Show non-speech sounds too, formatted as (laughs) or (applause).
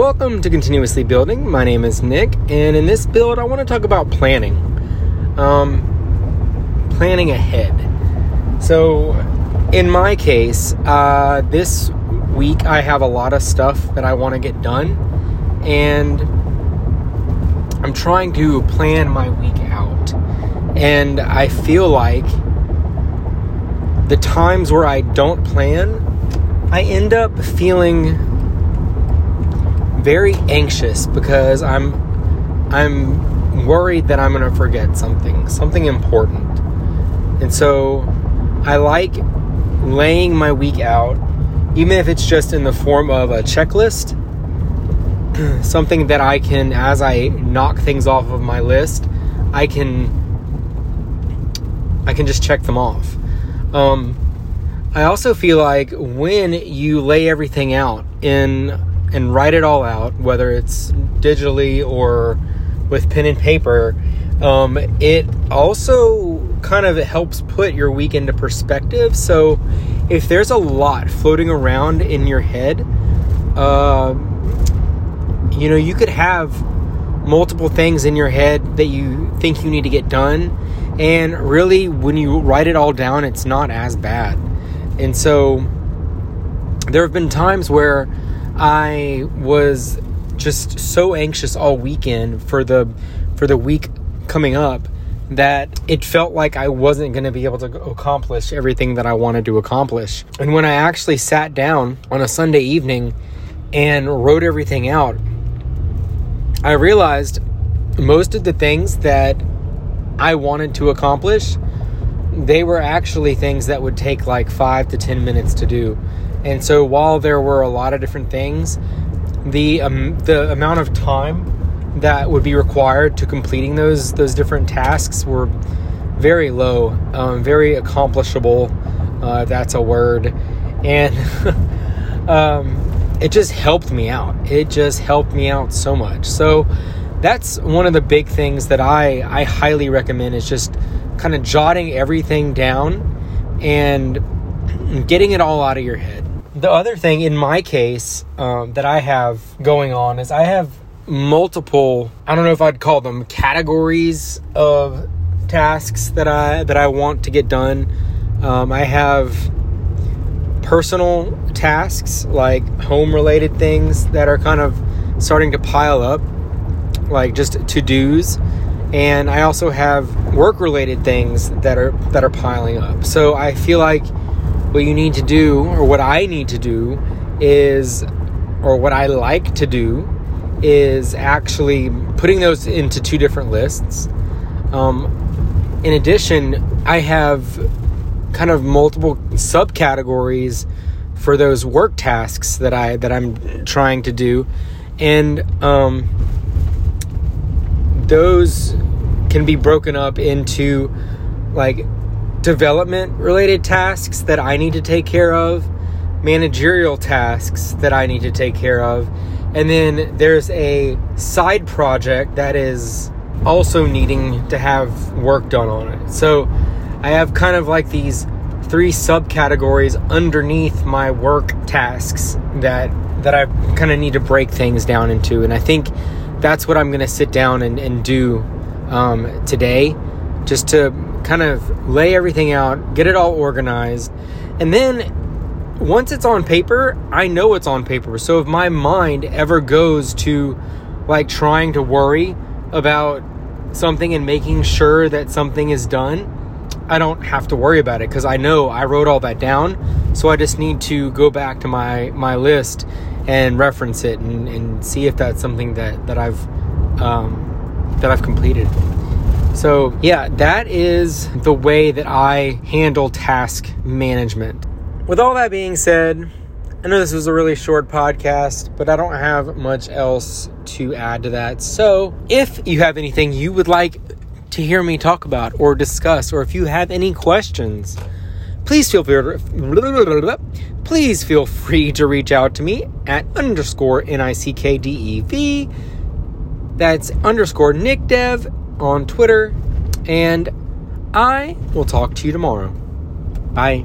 welcome to Continuously Building. My name is Nick, and in this build, I want to talk about planning. Um, planning ahead. So, in my case, uh, this week I have a lot of stuff that I want to get done, and I'm trying to plan my week out. And I feel like the times where I don't plan, I end up feeling very anxious because I'm I'm worried that I'm going to forget something, something important. And so I like laying my week out even if it's just in the form of a checklist, (clears throat) something that I can as I knock things off of my list, I can I can just check them off. Um, I also feel like when you lay everything out in and write it all out, whether it's digitally or with pen and paper, um, it also kind of helps put your week into perspective. So if there's a lot floating around in your head, uh, you know, you could have multiple things in your head that you think you need to get done. And really, when you write it all down, it's not as bad. And so there have been times where I was just so anxious all weekend for the for the week coming up that it felt like I wasn't going to be able to accomplish everything that I wanted to accomplish. And when I actually sat down on a Sunday evening and wrote everything out, I realized most of the things that I wanted to accomplish, they were actually things that would take like 5 to 10 minutes to do. And so while there were a lot of different things, the um, the amount of time that would be required to completing those those different tasks were very low, um, very accomplishable. Uh, that's a word, and (laughs) um, it just helped me out. It just helped me out so much. So that's one of the big things that I I highly recommend is just kind of jotting everything down and getting it all out of your head the other thing in my case um, that I have going on is I have multiple I don't know if I'd call them categories of tasks that I that I want to get done. Um, I have personal tasks like home related things that are kind of starting to pile up, like just to dos, and I also have work related things that are that are piling up. So I feel like what you need to do, or what I need to do, is, or what I like to do, is actually putting those into two different lists. Um, in addition, I have kind of multiple subcategories for those work tasks that I that I'm trying to do, and um, those can be broken up into like development related tasks that I need to take care of, managerial tasks that I need to take care of, and then there's a side project that is also needing to have work done on it. So I have kind of like these three subcategories underneath my work tasks that that I kind of need to break things down into, and I think that's what I'm going to sit down and, and do um, today, just to kind of lay everything out, get it all organized, and then once it's on paper, I know it's on paper. So if my mind ever goes to like trying to worry about something and making sure that something is done, I don't have to worry about it because I know I wrote all that down. So I just need to go back to my my list and reference it and, and see if that's something that that I've um, that I've completed. So, yeah, that is the way that I handle task management. With all that being said, I know this was a really short podcast, but I don't have much else to add to that. So, if you have anything you would like to hear me talk about or discuss, or if you have any questions, please feel free to, please feel free to reach out to me at underscore N I C K D E V. That's underscore Nick Dev on Twitter, and I will talk to you tomorrow. Bye.